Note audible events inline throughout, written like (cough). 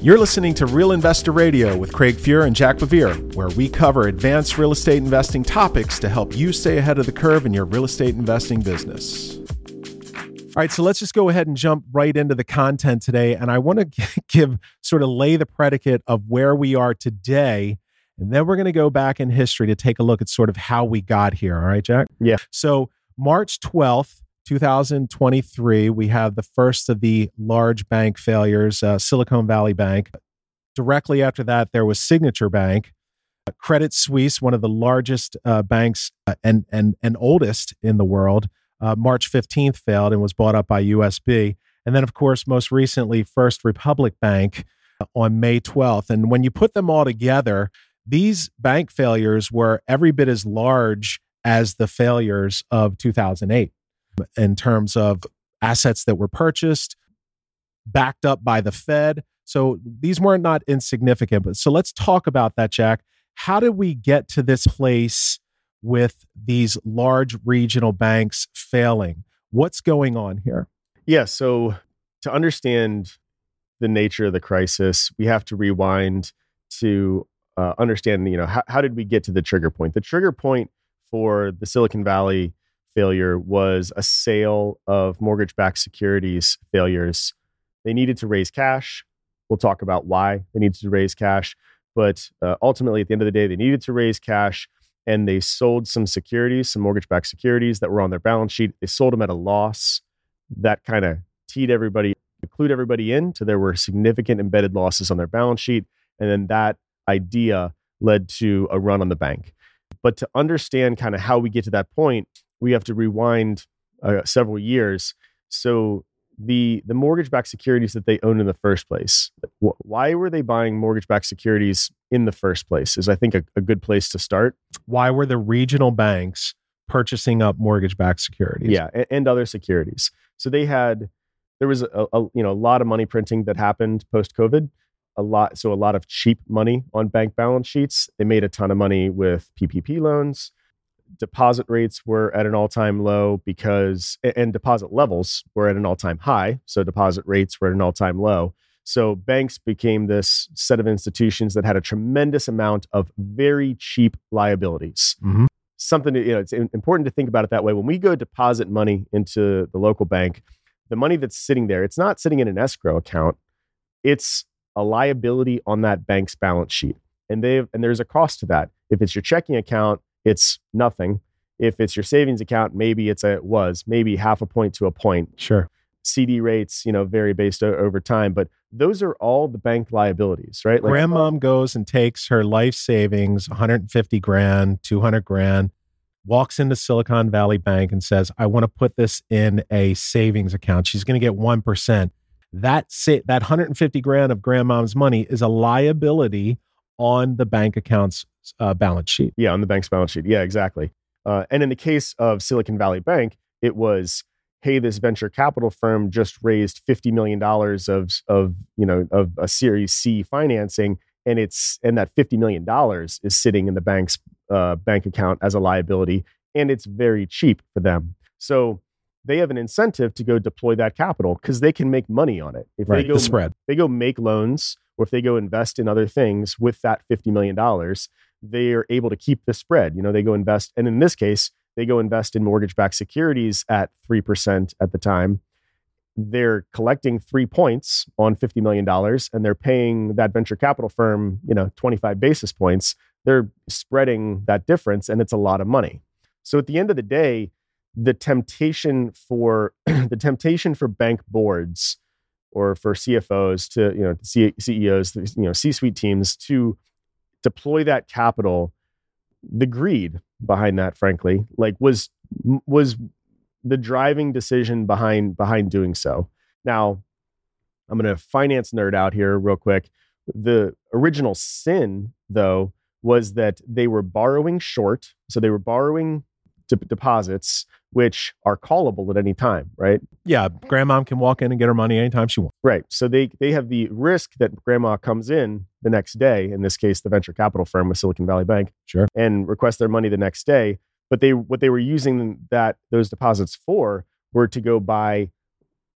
You're listening to Real Investor Radio with Craig Fuhr and Jack BeVier, where we cover advanced real estate investing topics to help you stay ahead of the curve in your real estate investing business. All right, so let's just go ahead and jump right into the content today. And I want to (laughs) give sort of lay the predicate of where we are today. And then we're going to go back in history to take a look at sort of how we got here. All right, Jack? Yeah. So, March 12th, 2023, we have the first of the large bank failures, uh, Silicon Valley Bank. Directly after that, there was Signature Bank. Credit Suisse, one of the largest uh, banks uh, and, and, and oldest in the world, uh, March 15th failed and was bought up by USB. And then, of course, most recently, First Republic Bank uh, on May 12th. And when you put them all together, these bank failures were every bit as large as the failures of 2008 in terms of assets that were purchased, backed up by the Fed. So these weren't not insignificant. But so let's talk about that, Jack. How did we get to this place with these large regional banks failing? What's going on here? Yeah. So to understand the nature of the crisis, we have to rewind to uh, understand, you know, how, how did we get to the trigger point? The trigger point for the Silicon Valley failure was a sale of mortgage backed securities failures. They needed to raise cash. We'll talk about why they needed to raise cash. But uh, ultimately, at the end of the day, they needed to raise cash and they sold some securities, some mortgage backed securities that were on their balance sheet. They sold them at a loss. That kind of teed everybody, clued everybody in to there were significant embedded losses on their balance sheet. And then that idea led to a run on the bank. But to understand kind of how we get to that point, we have to rewind uh, several years. So the the mortgage-backed securities that they owned in the first place, wh- why were they buying mortgage-backed securities in the first place? Is I think a, a good place to start. Why were the regional banks purchasing up mortgage-backed securities? Yeah, and, and other securities. So they had there was a, a you know a lot of money printing that happened post COVID. A lot, so a lot of cheap money on bank balance sheets. They made a ton of money with PPP loans deposit rates were at an all-time low because and deposit levels were at an all-time high so deposit rates were at an all-time low. So banks became this set of institutions that had a tremendous amount of very cheap liabilities. Mm-hmm. something you know it's important to think about it that way. When we go deposit money into the local bank the money that's sitting there it's not sitting in an escrow account. It's a liability on that bank's balance sheet. And they and there's a cost to that. If it's your checking account it's nothing. If it's your savings account, maybe it's a it was maybe half a point to a point. Sure. CD rates, you know, vary based o- over time, but those are all the bank liabilities, right? Like, Grandmom goes and takes her life savings, 150 grand, 200 grand, walks into Silicon Valley Bank and says, "I want to put this in a savings account." She's going to get 1%. That sa- that 150 grand of grandmom's money is a liability on the bank account's uh, balance sheet. Yeah, on the bank's balance sheet. Yeah, exactly. Uh, and in the case of Silicon Valley Bank, it was, hey, this venture capital firm just raised fifty million dollars of of you know of a Series C financing, and it's and that fifty million dollars is sitting in the bank's uh, bank account as a liability, and it's very cheap for them. So they have an incentive to go deploy that capital because they can make money on it. If right, they go the spread, they go make loans or if they go invest in other things with that $50 million, they are able to keep the spread. You know, they go invest, and in this case, they go invest in mortgage backed securities at 3% at the time. They're collecting three points on $50 million and they're paying that venture capital firm, you know, 25 basis points. They're spreading that difference and it's a lot of money. So at the end of the day, the temptation for (clears throat) the temptation for bank boards or for CFOs to you know CEOs you know C-suite teams to deploy that capital the greed behind that frankly like was was the driving decision behind behind doing so. Now i'm going to finance nerd out here real quick. The original sin though was that they were borrowing short so they were borrowing de- deposits which are callable at any time, right? Yeah, grandmom can walk in and get her money anytime she wants. Right. So they they have the risk that grandma comes in the next day, in this case the venture capital firm with Silicon Valley Bank, sure, and request their money the next day, but they what they were using that those deposits for were to go buy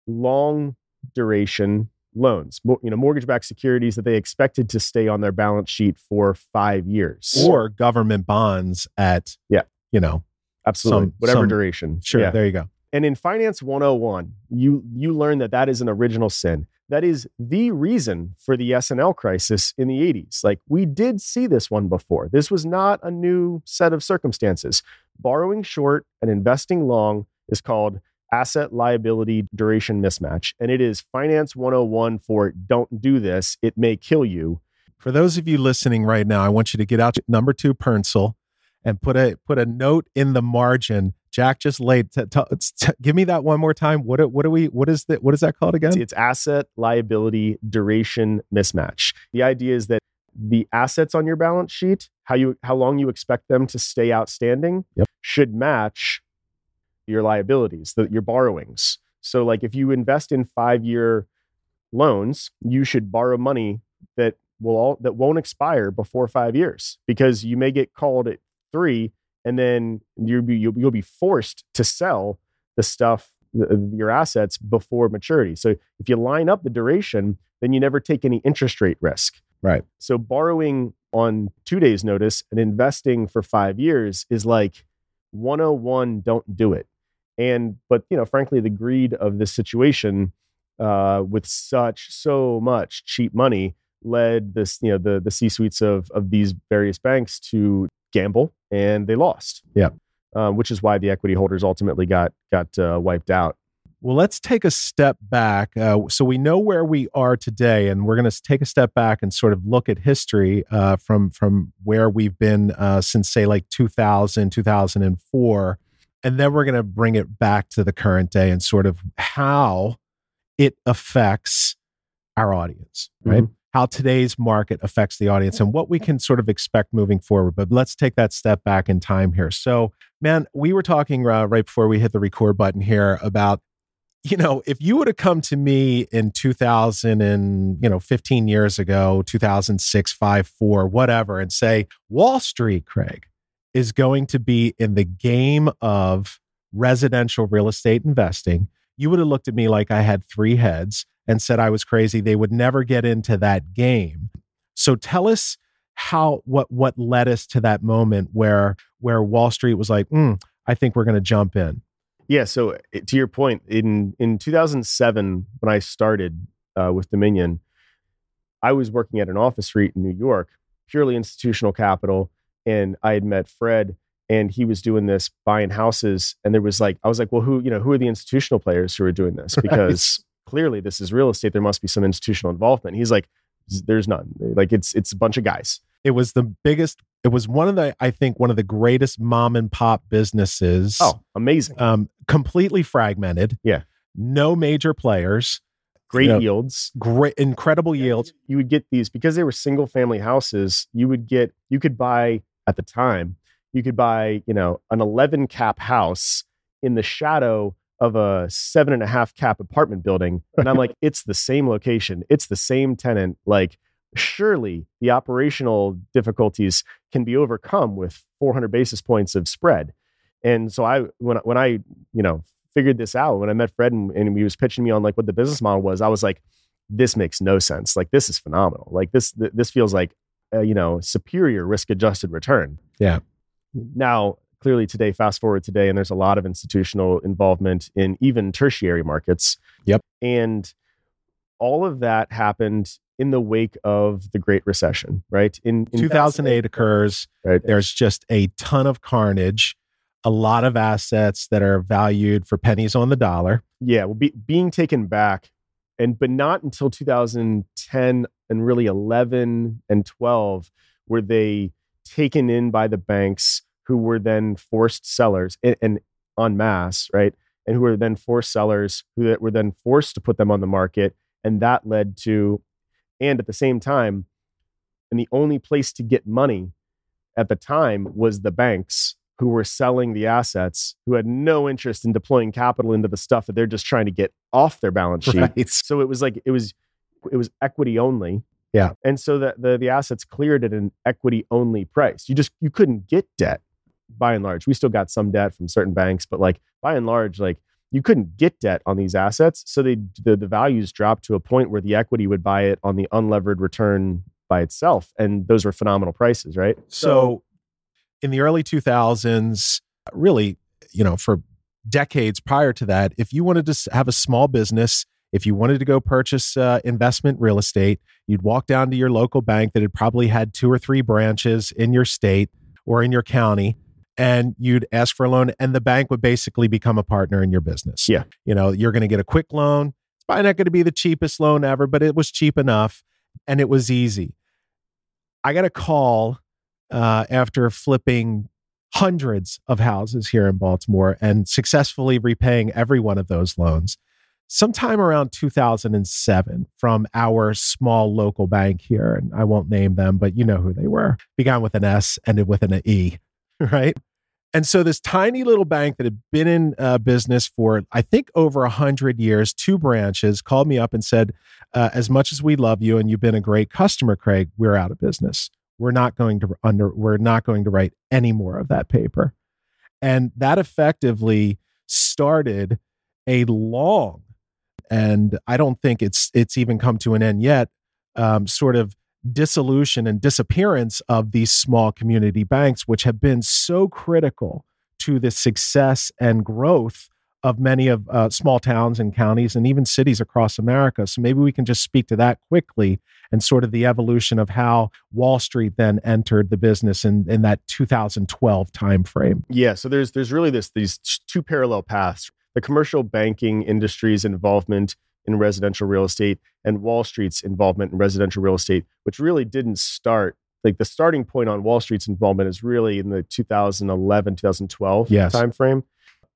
long duration loans, you know, mortgage-backed securities that they expected to stay on their balance sheet for five years, or government bonds at Yeah. you know absolutely some- whatever some- duration. sure Yeah. there you go And in Finance 101, you you learn that that is an original sin. That is the reason for the S&L crisis in the 80s. Like we did see this one before. This was not a new set of circumstances. Borrowing short and investing long is called asset liability duration mismatch, and it is Finance 101 for don't do this, it may kill you. for those of you listening right now i want you to get out number two pencil and put a put a note in the margin jack just laid t- t- t- give me that one more time what what do we what is that what is that called again It's asset liability duration mismatch. The idea is that the assets on your balance sheet, how you how long you expect them to stay outstanding, Yep. should match your liabilities, the, your borrowings. So like if you invest in 5-year loans, you should borrow money that will all that won't expire before 5 years because you may get called at 3 and then you'll be you'll, you'll be forced to sell the stuff the- your assets before maturity. So if you line up the duration, then you never take any interest rate risk. Right. So borrowing on two days' notice and investing for five years is like 101, don't do it. And, but, you know, frankly, the greed of this situation uh, with such, so much cheap money led this, you know, the, the C suites of, of these various banks to gamble and they lost. Yeah. Um, which is why the equity holders ultimately got got uh, wiped out. Well, let's take a step back. Uh, so we know where we are today, and we're going to take a step back and sort of look at history uh, from from where we've been uh, since, say, like 2000, 2004, and then we're going to bring it back to the current day and sort of how it affects our audience, right? How today's market affects the audience and what we can sort of expect moving forward. But let's take that step back in time here. So, man, we were talking uh, right before we hit the record button here about you know, if you would have come to me in 2000 and, you know, 15 years ago, 2006, 5, 4, whatever, and say, Wall Street, Craig, is going to be in the game of residential real estate investing, you would have looked at me like I had three heads and said I was crazy. They would never get into that game. So tell us how what what led us to that moment where where Wall Street was like, mm, I think we're going to jump in. Yeah. So eh, to your point, in in 2007, when I started uh, with Dominion, I was working at an office REIT in New York, purely institutional capital, and I had met Fred, and he was doing this buying houses, and there was like, I was like, well, who you know, who are the institutional players who are doing this? (laughs) Because clearly this is real estate. There must be some institutional involvement. He's like, there's none. Like it's it's a bunch of guys. It was the biggest. It was one of the, I think, one of the greatest mom and pop businesses. Oh, amazing! um, completely fragmented. Yeah. no major players. Great you know, yields. Great, incredible yields. you would get these because they were single family houses you would get you could buy at the time you could buy you know an 11 cap house in the shadow of a seven and a half cap apartment building and i'm like (laughs) it's the same location it's the same tenant like surely the operational difficulties can be overcome with 400 basis points of spread and so i when, when i you know figured this out when i met fred and, and he was pitching me on like what the business model was i was like this makes no sense. Like this is phenomenal. Like this th- this feels like uh, you know superior risk adjusted return. Yeah. Now, clearly today, fast forward today, and there's a lot of institutional involvement in even tertiary markets. Yep. And all of that happened in the wake of the Great Recession, right? In, in 2008 occurs. right? There's just a ton of carnage. A lot of assets that are valued for pennies on the dollar. Yeah, well, be, being taken back, and but not until 2010 and really 11 and 12 were they taken in by the banks who were then forced sellers and, and en masse, right? And who were then forced sellers who were then forced to put them on the market, and that led to, and at the same time, and the only place to get money at the time was the banks who were selling the assets, who had no interest in deploying capital into the stuff that they're just trying to get off their balance sheet. Right. So it was like it was it was equity only. Yeah. And so that the the assets cleared at an equity only price. You just you couldn't get debt by and large. We still got some debt from certain banks, but like by and large, like you couldn't get debt on these assets. So they, the, the values dropped to a point where the equity would buy it on the unlevered return by itself. And those were phenomenal prices, right? So in the early 2000s, really, you know, for decades prior to that, if you wanted to have a small business, if you wanted to go purchase uh, investment real estate, you'd walk down to your local bank that had probably had two or three branches in your state or in your county and you'd ask for a loan and the bank would basically become a partner in your business. Yeah. You know, you're going to get a quick loan. It's probably not going to be the cheapest loan ever, but it was cheap enough and it was easy. I got a call uh, after flipping hundreds of houses here in Baltimore and successfully repaying every one of those loans sometime around 2007 from our small local bank here. And I won't name them, but you know who they were. Began with an S, ended with an E, (laughs) right? And so this tiny little bank that had been in uh, business for, I think, over a hundred years, two branches, called me up and said, uh, "As much as we love you and you've been a great customer, Craig, we're out of business. We're not going to under, we're not going to write any more of that paper." And that effectively started a long, and I don't think it's it's even come to an end yet. Um, sort of dissolution and disappearance of these small community banks, which have been so critical to the success and growth of many of uh, small towns and counties and even cities across America. So maybe we can just speak to that quickly and sort of the evolution of how Wall Street then entered the business in, in that 2012 timeframe. Yeah, so there's there's really this these two parallel paths. The commercial banking industry's involvement in residential real estate and Wall Street's involvement in residential real estate, which really didn't start. Like the starting point on Wall Street's involvement is really in the 2011, 2012 yes. timeframe.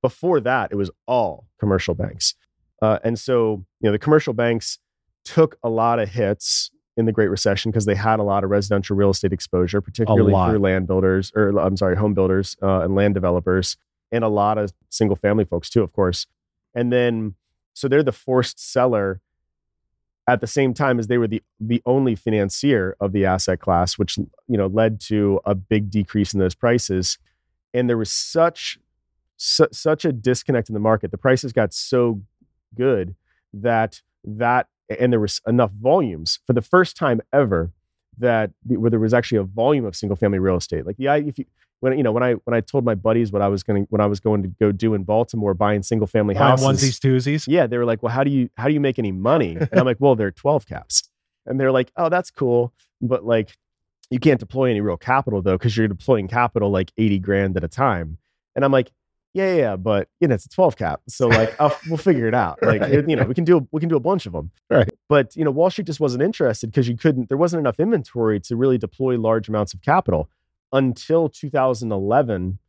Before that, it was all commercial banks. Uh, and so, you know, the commercial banks took a lot of hits in the Great Recession because they had a lot of residential real estate exposure, particularly through land builders, or I'm sorry, home builders uh, and land developers, and a lot of single family folks too, of course. And then, so they're the forced seller at the same time as they were the the only financier of the asset class, which you know led to a big decrease in those prices. And there was such su- such a disconnect in the market. The prices got so good that that and there was enough volumes for the first time ever that where there was actually a volume of single family real estate. Like the I if you when you know when I when I told my buddies what I was going when I was going to go do in Baltimore buying single family houses, onesies twosies. Yeah, they were like, "Well, how do you how do you make any money?" (laughs) And I'm like, "Well, they're 12 caps," and they're like, "Oh, that's cool, but like you can't deploy any real capital though because you're deploying capital like 80 grand at a time." And I'm like, yeah, yeah, but you know, it's a 12 cap. So like, we'll figure it out. (laughs) Like, right. you know, we can do, a, we can do a bunch of them. Right. But, you know, Wall Street just wasn't interested because you couldn't, there wasn't enough inventory to really deploy large amounts of capital until 2011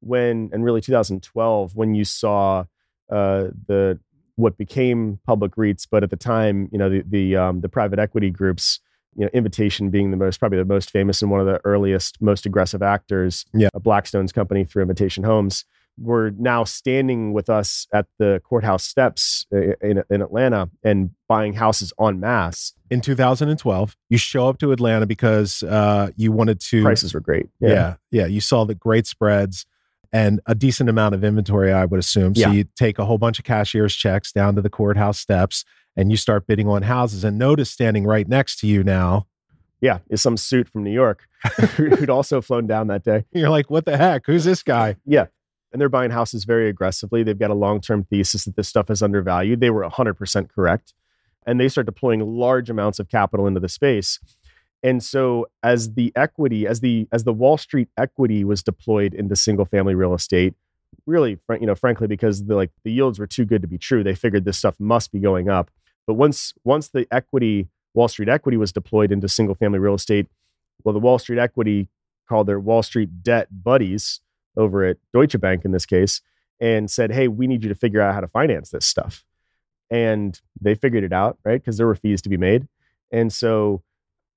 when, and really 2012, when you saw uh, the, what became public REITs, but at the time, you know, the, the, um, the private equity groups, you know, Invitation being the most, probably the most famous and one of the earliest, most aggressive actors. Yeah. Blackstone's company through Invitation Homes were now standing with us at the courthouse steps in, in Atlanta and buying houses en masse. In 2012, you show up to Atlanta because uh, you wanted to. Prices were great. Yeah. yeah. yeah. You saw the great spreads and a decent amount of inventory, I would assume. So yeah. you take a whole bunch of cashier's checks down to the courthouse steps and you start bidding on houses. And notice standing right next to you now. Yeah, is some suit from New York (laughs) who'd also flown down that day. You're like, what the heck? Who's this guy? Yeah and they're buying houses very aggressively. They've got a long term thesis that this stuff is undervalued. They were 100% correct. And they start deploying large amounts of capital into the space. And so as the equity, as the as the Wall Street equity was deployed into single family real estate, really, you know, frankly, because the like the yields were too good to be true, they figured this stuff must be going up. But once once the equity, Wall Street equity was deployed into single family real estate, well, the Wall Street equity called their Wall Street debt buddies over at Deutsche Bank in this case and said, Hey, we need you to figure out how to finance this stuff. And they figured it out, right? Because there were fees to be made. And so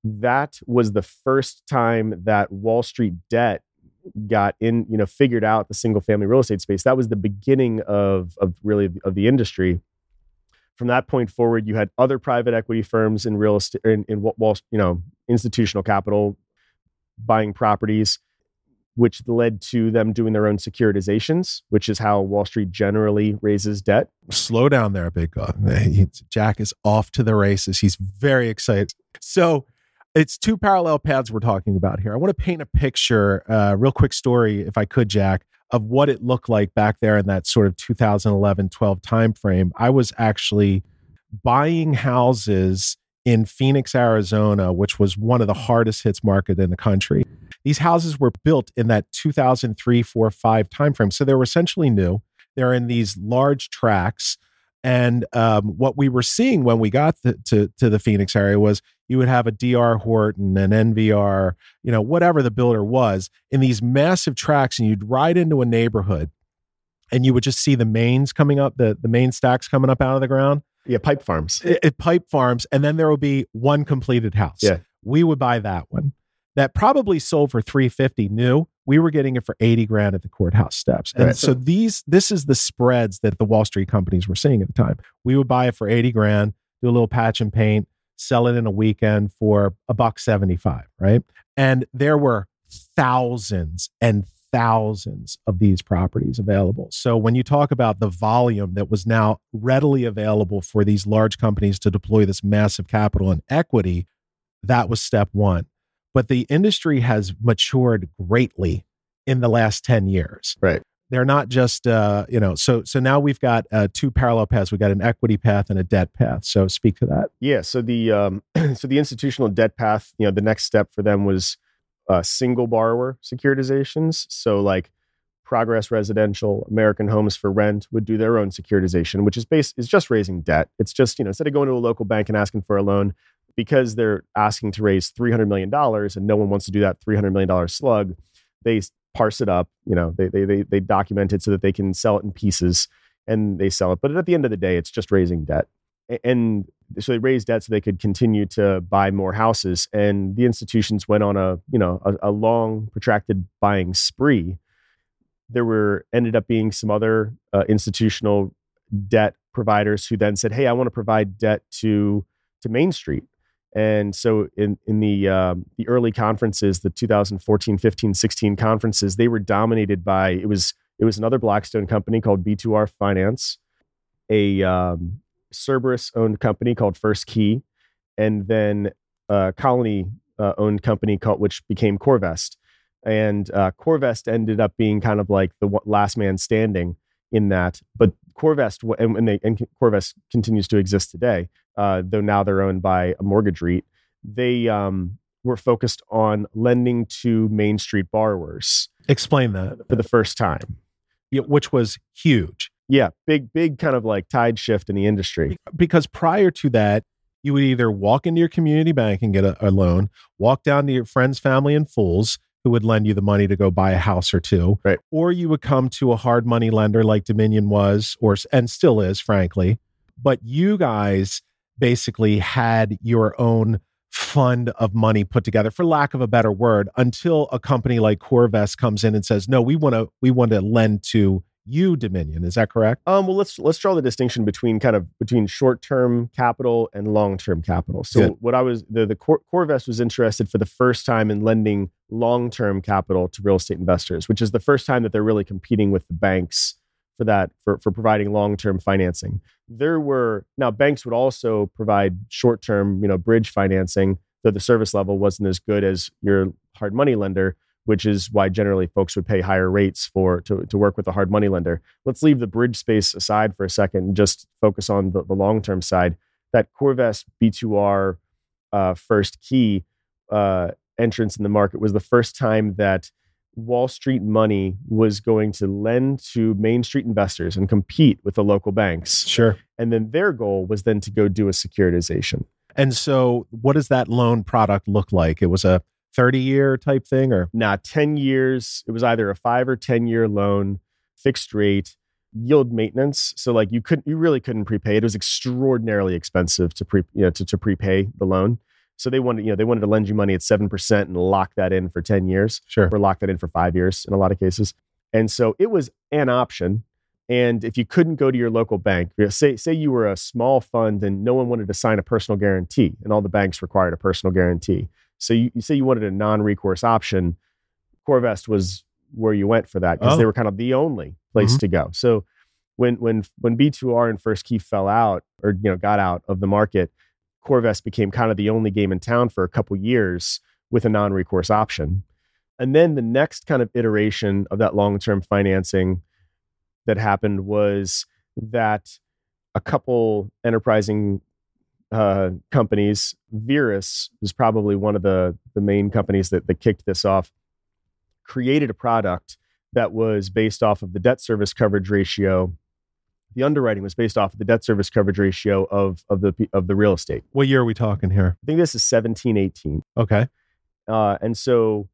that was the first time that Wall Street debt got in, you know, figured out the single family real estate space. That was the beginning of, of really of the industry. From that point forward, you had other private equity firms in real estate, in, in Wall, you know, institutional capital buying properties which led to them doing their own securitizations, which is how Wall Street generally raises debt. Slow down there, big. He- Jack is off to the races. He's very excited. So it's two parallel paths we're talking about here. I want to paint a picture, uh, real quick story, if I could, Jack, of what it looked like back there in that sort of 2011 12 timeframe. I was actually buying houses in Phoenix, Arizona, which was one of the hardest hits market in the country. These houses were built in that 2003, 4, 5 timeframe. So they were essentially new. They're in these large tracks. And um, what we were seeing when we got the, to, to the Phoenix area was you would have a DR Horton, an NVR, you know, whatever the builder was in these massive tracks, and you'd ride into a neighborhood and you would just see the mains coming up, the, the main stacks coming up out of the ground Yeah, pipe farms. it, it pipe farms, and then there will be one completed house. Yeah. we would buy that one. That probably sold for three fifty new. We were getting it for eighty grand at the courthouse steps, and Right. so these this is the spreads that the Wall Street companies were seeing at the time. We would buy it for eighty grand, do a little patch and paint, sell it in a weekend for a buck seventy five, right? And there were thousands and thousands of these properties available. So when you talk about the volume that was now readily available for these large companies to deploy this massive capital and equity, that was step 1. But the industry has matured greatly in the last 10 years. Right. They're not just uh, you know, so so now we've got uh, two parallel paths. We've got an equity path and a debt path. So speak to that. Yeah. So the um, (clears throat) so the institutional debt path, you know, the next step for them was uh, single borrower securitizations. So like Progress Residential, American Homes for Rent would do their own securitization, which is base is just raising debt. It's just you know instead of going to a local bank and asking for a loan, because they're asking to raise three hundred million dollars and no one wants to do that three hundred million dollar slug, they parse it up. You know, they, they they they document it so that they can sell it in pieces and they sell it. But at the end of the day, it's just raising debt. And so they raised debt so they could continue to buy more houses. And the institutions went on a you know a, a long protracted buying spree. There were ended up being some other uh, institutional debt providers who then said, "Hey, I want to provide debt to to Main Street." And so in in the um, the early conferences, the 2014, 15, 16 conferences, they were dominated by it was it was another Blackstone company called B2R Finance, a um, Cerberus owned company called First Key, and then a Colony uh, owned company called which became CoreVest. And uh, CoreVest ended up being kind of like the last man standing in that. But CoreVest and, and they and CoreVest continues to exist today, uh, though now they're owned by a mortgage REIT. They um, were focused on lending to Main Street borrowers Explain that, for the first time. Yeah, which was huge. Yeah, big, big kind of like tide shift in the industry. because prior to that, you would either walk into your community bank and get a, a loan, walk down to your friends, family, and fools who would lend you the money to go buy a house or two, Right. or you would come to a hard money lender like Dominion was, or and still is, frankly. But you guys basically had your own fund of money put together, for lack of a better word, until a company like CoreVest comes in and says, "No, we want to we want to lend to you, Dominion." Is that correct? Um, well, let's let's draw the distinction between kind of between short term capital and long term capital. So, Good. what I was the the Cor- CoreVest was interested for the first time in lending long term capital to real estate investors, which is the first time that they're really competing with the banks for that for for providing long term financing. There were now banks would also provide short term, you know, bridge financing, though the service level wasn't as good as your hard money lender which is why generally folks would pay higher rates for to, to work with a hard money lender. Let's leave the bridge space aside for a second and just focus on the, the long term side. That CoreVest B2R uh, FirstKey uh, entrance in the market was the first time that Wall Street money was going to lend to Main Street investors and compete with the local banks. Sure. And then their goal was then to go do a securitization. And so, what does that loan product look like? It was a 30 year type thing, or Now, 10 years, it was either a five or 10 year loan, fixed rate, yield maintenance. So like you couldn't, you really couldn't prepay. It was extraordinarily expensive to pre, you know, to, to prepay the loan. So they wanted, you know, they wanted to lend you money at 7% and lock that in for 10 years sure. or lock that in for five years in a lot of cases. And so it was an option. And if you couldn't go to your local bank, say, say you were a small fund and no one wanted to sign a personal guarantee and all the banks required a personal guarantee. So you, you say you wanted a non-recourse option, CoreVest was where you went for that because Oh. they were kind of the only place Mhm. to go. So when when when B2R and FirstKey fell out or you know got out of the market, CoreVest became kind of the only game in town for a couple years with a non-recourse option. And then the next kind of iteration of that long-term financing that happened was that a couple enterprising uh, companies, Verus was probably one of the the main companies that, that kicked this off, created a product that was based off of the debt service coverage ratio. The underwriting was based off of the debt service coverage ratio of of the of the real estate. What year are we talking here? I think this is 17, 18. Okay. Uh, and so,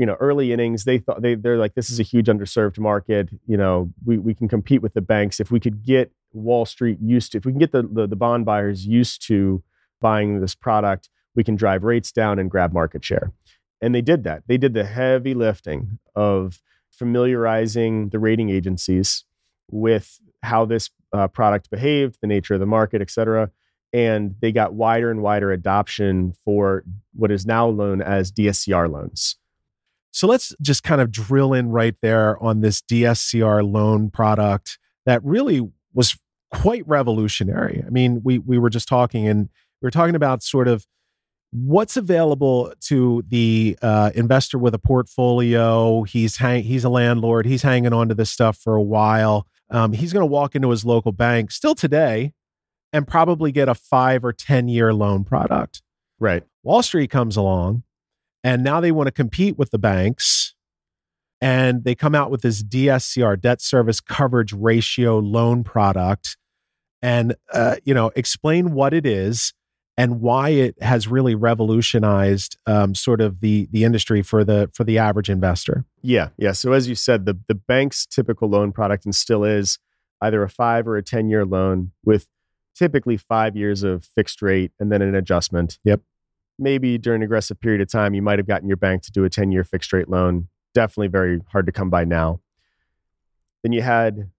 you know, early innings, they thought they they're like, this is a huge underserved market. You know, we we can compete with the banks if we could get Wall Street used to, if we can get the the, the bond buyers used to buying this product, we can drive rates down and grab market share. And they did that. They did the heavy lifting of familiarizing the rating agencies with how this uh, product behaved, the nature of the market, et cetera. And they got wider and wider adoption for what is now known as DSCR loans. So let's just kind of drill in right there on this DSCR loan product that really was quite revolutionary. I mean, we we were just talking and we were talking about sort of what's available to the uh, investor with a portfolio. He's hang, he's a landlord. He's hanging on to this stuff for a while. Um, he's going to walk into his local bank still today and probably get a five or ten year loan product. Right. Wall Street comes along and now they want to compete with the banks and they come out with this DSCR debt service coverage ratio loan product and uh, you know explain what it is and why it has really revolutionized um, sort of the the industry for the for the average investor. Yeah, yeah. So as you said, the the bank's typical loan product and still is either a five or a ten year loan with typically five years of fixed rate and then an adjustment. Yep. Maybe during an aggressive period of time, you might have gotten your bank to do a ten year fixed rate loan. Definitely very hard to come by now. Then you had,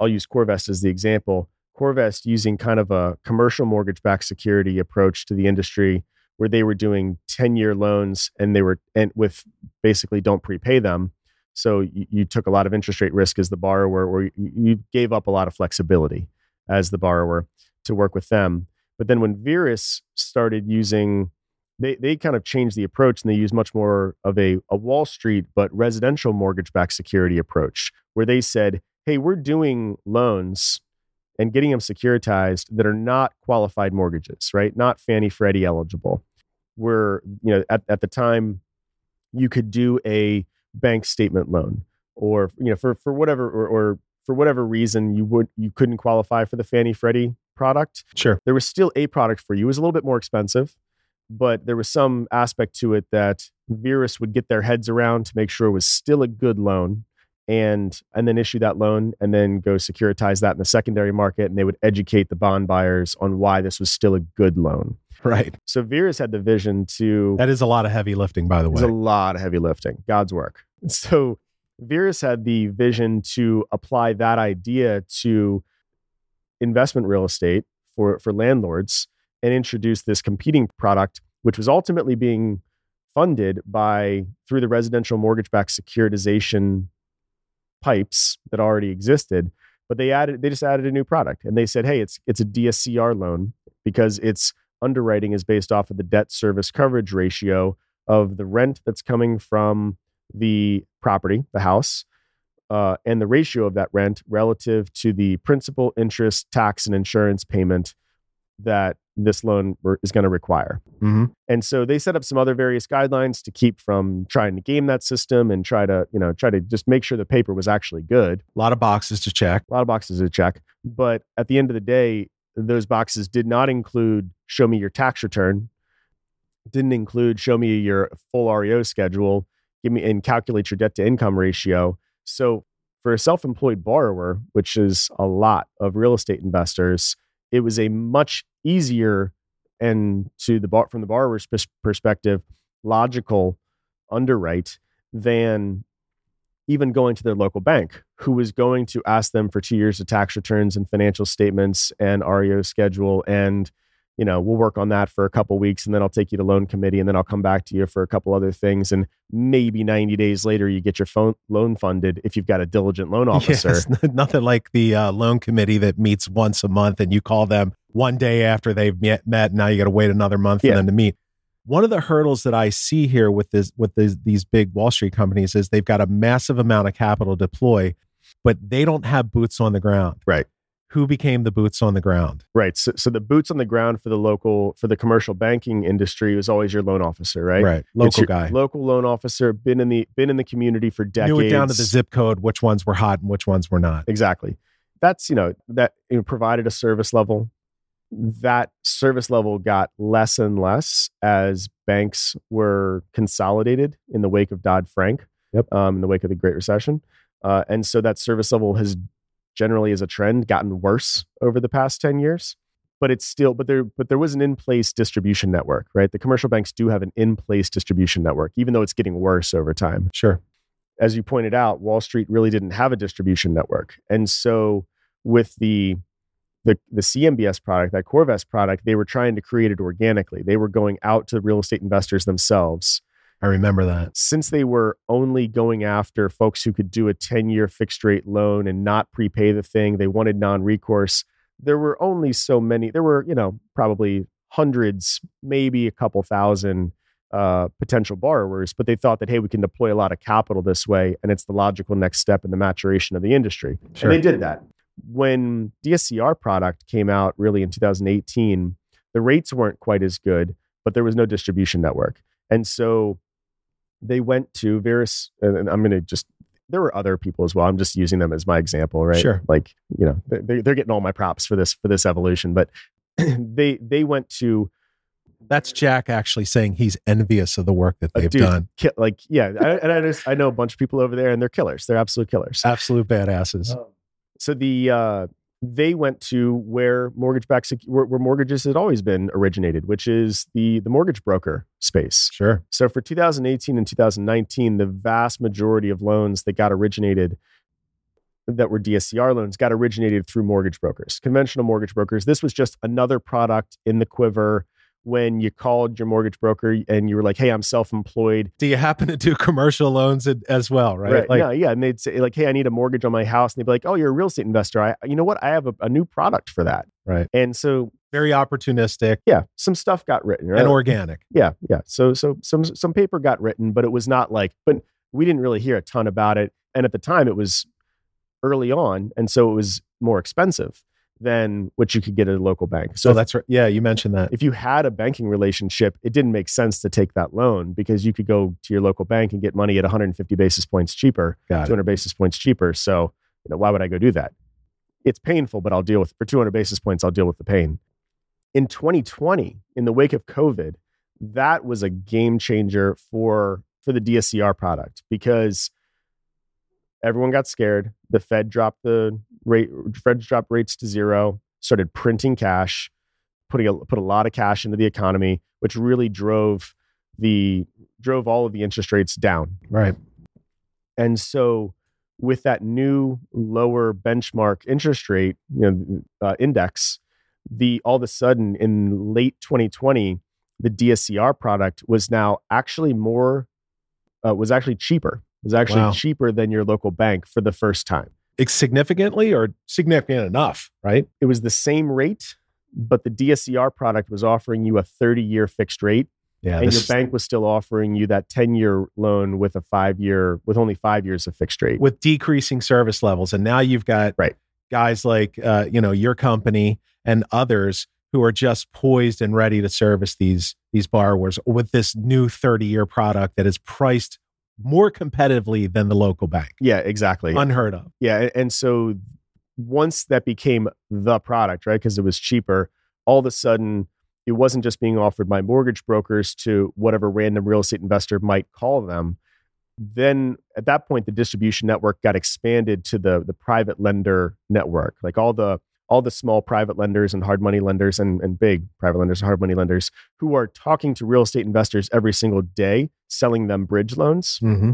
I'll use CoreVest as the example. CoreVest using kind of a commercial mortgage backed security approach to the industry where they were doing 10 year loans and they were and with basically don't prepay them. So you, you took a lot of interest rate risk as the borrower, or you, you gave up a lot of flexibility as the borrower to work with them. But then when Verus started using, they, they kind of changed the approach and they use much more of a, a Wall Street but residential mortgage backed security approach, where they said, hey, we're doing loans and getting them securitized that are not qualified mortgages, right? Not Fannie Freddie eligible. Where, you know, at, at the time, you could do a bank statement loan or, you know, for, for whatever, or, or for whatever reason you would, you couldn't qualify for the Fannie Freddie product. Sure. There was still a product for you. It was a little bit more expensive, but there was some aspect to it that Verus would get their heads around to make sure it was still a good loan and and then issue that loan and then go securitize that in the secondary market and they would educate the bond buyers on why this was still a good loan. Right. So Verus had the vision to That is a lot of heavy lifting, by the it's way. a lot of heavy lifting, God's work. (laughs) So Verus had the vision to apply that idea to investment real estate for, for landlords and introduced this competing product, which was ultimately being funded by through the residential mortgage-backed securitization pipes that already existed. But they added they just added a new product and they said, hey, it's it's a DSCR loan because its underwriting is based off of the debt service coverage ratio of the rent that's coming from the property, the house, uh, and the ratio of that rent relative to the principal, interest, tax, and insurance payment that this loan is going to require. hmm And so they set up some other various guidelines to keep from trying to game that system and try to, you know, try to just make sure the paper was actually good. A lot of boxes to check. A lot of boxes to check. But at the end of the day, those boxes did not include show me your tax return, didn't include show me your full REO schedule, give me and calculate your debt to income ratio. So for a self-employed borrower, which is a lot of real estate investors, it was a much easier and to the bar from the borrower's pers- perspective, logical underwrite than even going to their local bank, who was going to ask them for two years of tax returns and financial statements and REO schedule and you know, we'll work on that for a couple weeks and then I'll take you to loan committee and then I'll come back to you for a couple other things. And maybe 90 days later, you get your phone, loan funded if you've got a diligent loan (laughs) officer. (laughs) Yes, nothing like the uh, loan committee that meets once a month and you call them one day after they've met, met now you got to wait another month Yeah. for them to meet. One of the hurdles that I see here with this with this, these big Wall Street companies is they've got a massive amount of capital to deploy, but they don't have boots on the ground. Right. Who became the boots on the ground? Right. So, so the boots on the ground for the local, for the commercial banking industry was always your loan officer, right? Right. Local guy. Local loan officer, been in the, been in the community for decades. Knew it down to the zip code, which ones were hot and which ones were not. Exactly. That's, you know, that you know, provided a service level. That service level got less and less as banks were consolidated in the wake of Dodd Frank, Yep. um, in the wake of the Great Recession. Uh, and so that service level has generally, as a trend, gotten worse over the past 10 years. But it's still, but there, but there was an in-place distribution network, right? The commercial banks do have an in-place distribution network, even though it's getting worse over time Sure. as you pointed out, Wall Street really didn't have a distribution network. And so with the the, the CMBS product, that CoreVest product, they were trying to create it organically. They were going out to the real estate investors themselves. I remember that. Since they were only going after folks who could do a 10 year fixed rate loan and not prepay the thing, they wanted non recourse. There were only so many, there were, you know, probably hundreds, maybe a couple thousand uh, potential borrowers, but they thought that, hey, we can deploy a lot of capital this way. And it's the logical next step in the maturation of the industry. Sure. And they did that. When DSCR product came out really in 2018, the rates weren't quite as good, but there was no distribution network. And so they went to various, and I'm going to just, there were other people as well. I'm just using them as my example, right? Sure. Like, you know, they're, they're getting all my props for this, for this evolution, but (clears throat) they, they went to That's Jack actually saying he's envious of the work that Uh, they've dude, done. ki- like, yeah. I, and I just, I know a bunch of people over there and they're killers. They're absolute killers. Absolute badasses. so the uh, they went to where mortgage back where, where mortgages had always been originated, which is the the mortgage broker space. Sure. So for 2018 and 2019, the vast majority of loans that got originated that were DSCR loans got originated through mortgage brokers, conventional mortgage brokers. This was just another product in the quiver when you called your mortgage broker and you were like, "Hey, I'm self-employed." Do you happen to do commercial loans as well, right? Like, yeah, yeah. And they'd say like, "Hey, I need a mortgage on my house." And they'd be like, "Oh, you're a real estate investor. I, you know what? I have a, a new product for that." Right. And so, very opportunistic yeah, some stuff got written. Right? and organic. yeah, yeah. So, so some some paper got written, but it was not like. But we didn't really hear a ton about it. And at the time, it was early on, and so it was more expensive than what you could get at a local bank. So So that's right. Yeah, you mentioned that. if you had a banking relationship, it didn't make sense to take that loan because you could go to your local bank and get money at 150 basis points cheaper, Got it. 200 basis points cheaper. So, you know, why would I go do that? It's painful, but I'll deal with for 200 basis points. I'll deal with the pain. In 2020, in the wake of COVID, that was a game changer for for the DSCR product because everyone got scared. The Fed dropped the rate, Fed dropped rates to zero, started printing cash, putting a, put a lot of cash into the economy, which really drove the drove all of the interest rates down. Right. And so, with that new lower benchmark interest rate, you know, uh, index, the all of a sudden in late 2020, the DSCR product was now actually more, uh, was actually cheaper. Was actually Wow. cheaper than your local bank for the first time. It's significantly or significant enough, right? It was the same rate, but the DSCR product was offering you a 30 year fixed rate Yeah. and your bank was still offering you that 10 year loan with a five year with only five years of fixed rate with decreasing service levels. And now you've got Right. guys like uh, you know, your company and others who are just poised and ready to service these these borrowers with this new 30-year product that is priced more competitively than the local bank. yeah exactly Unheard of. yeah and so once that became the product right because it was cheaper all of a sudden it wasn't just being offered by mortgage brokers to whatever random real estate investor might call them then at that point the distribution network got expanded to the the private lender network like all the all the small private lenders and hard money lenders and, and big private lenders and hard money lenders who are talking to real estate investors every single day selling them bridge loans Mm-hmm.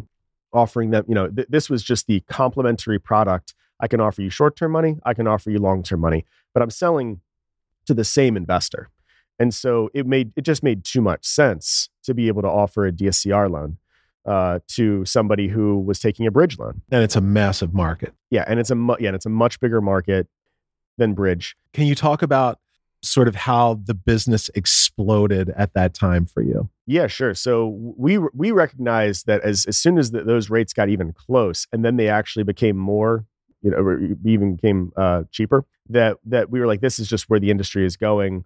offering them you know th- this was just the complementary product i can offer you short-term money i can offer you long-term money but i'm selling to the same investor And so it made it just made too much sense to be able to offer a DSCR loan uh, to somebody who was taking a bridge loan. And it's a massive market. Yeah, and it's a mu- yeah, and it's a much bigger market than bridge. Can you talk about sort of how the business exploded at that time for you? Yeah, sure. So we we recognized that as as soon as the, those rates got even close, and then they actually became more, you know, even became uh, cheaper. That that we were like, this is just where the industry is going.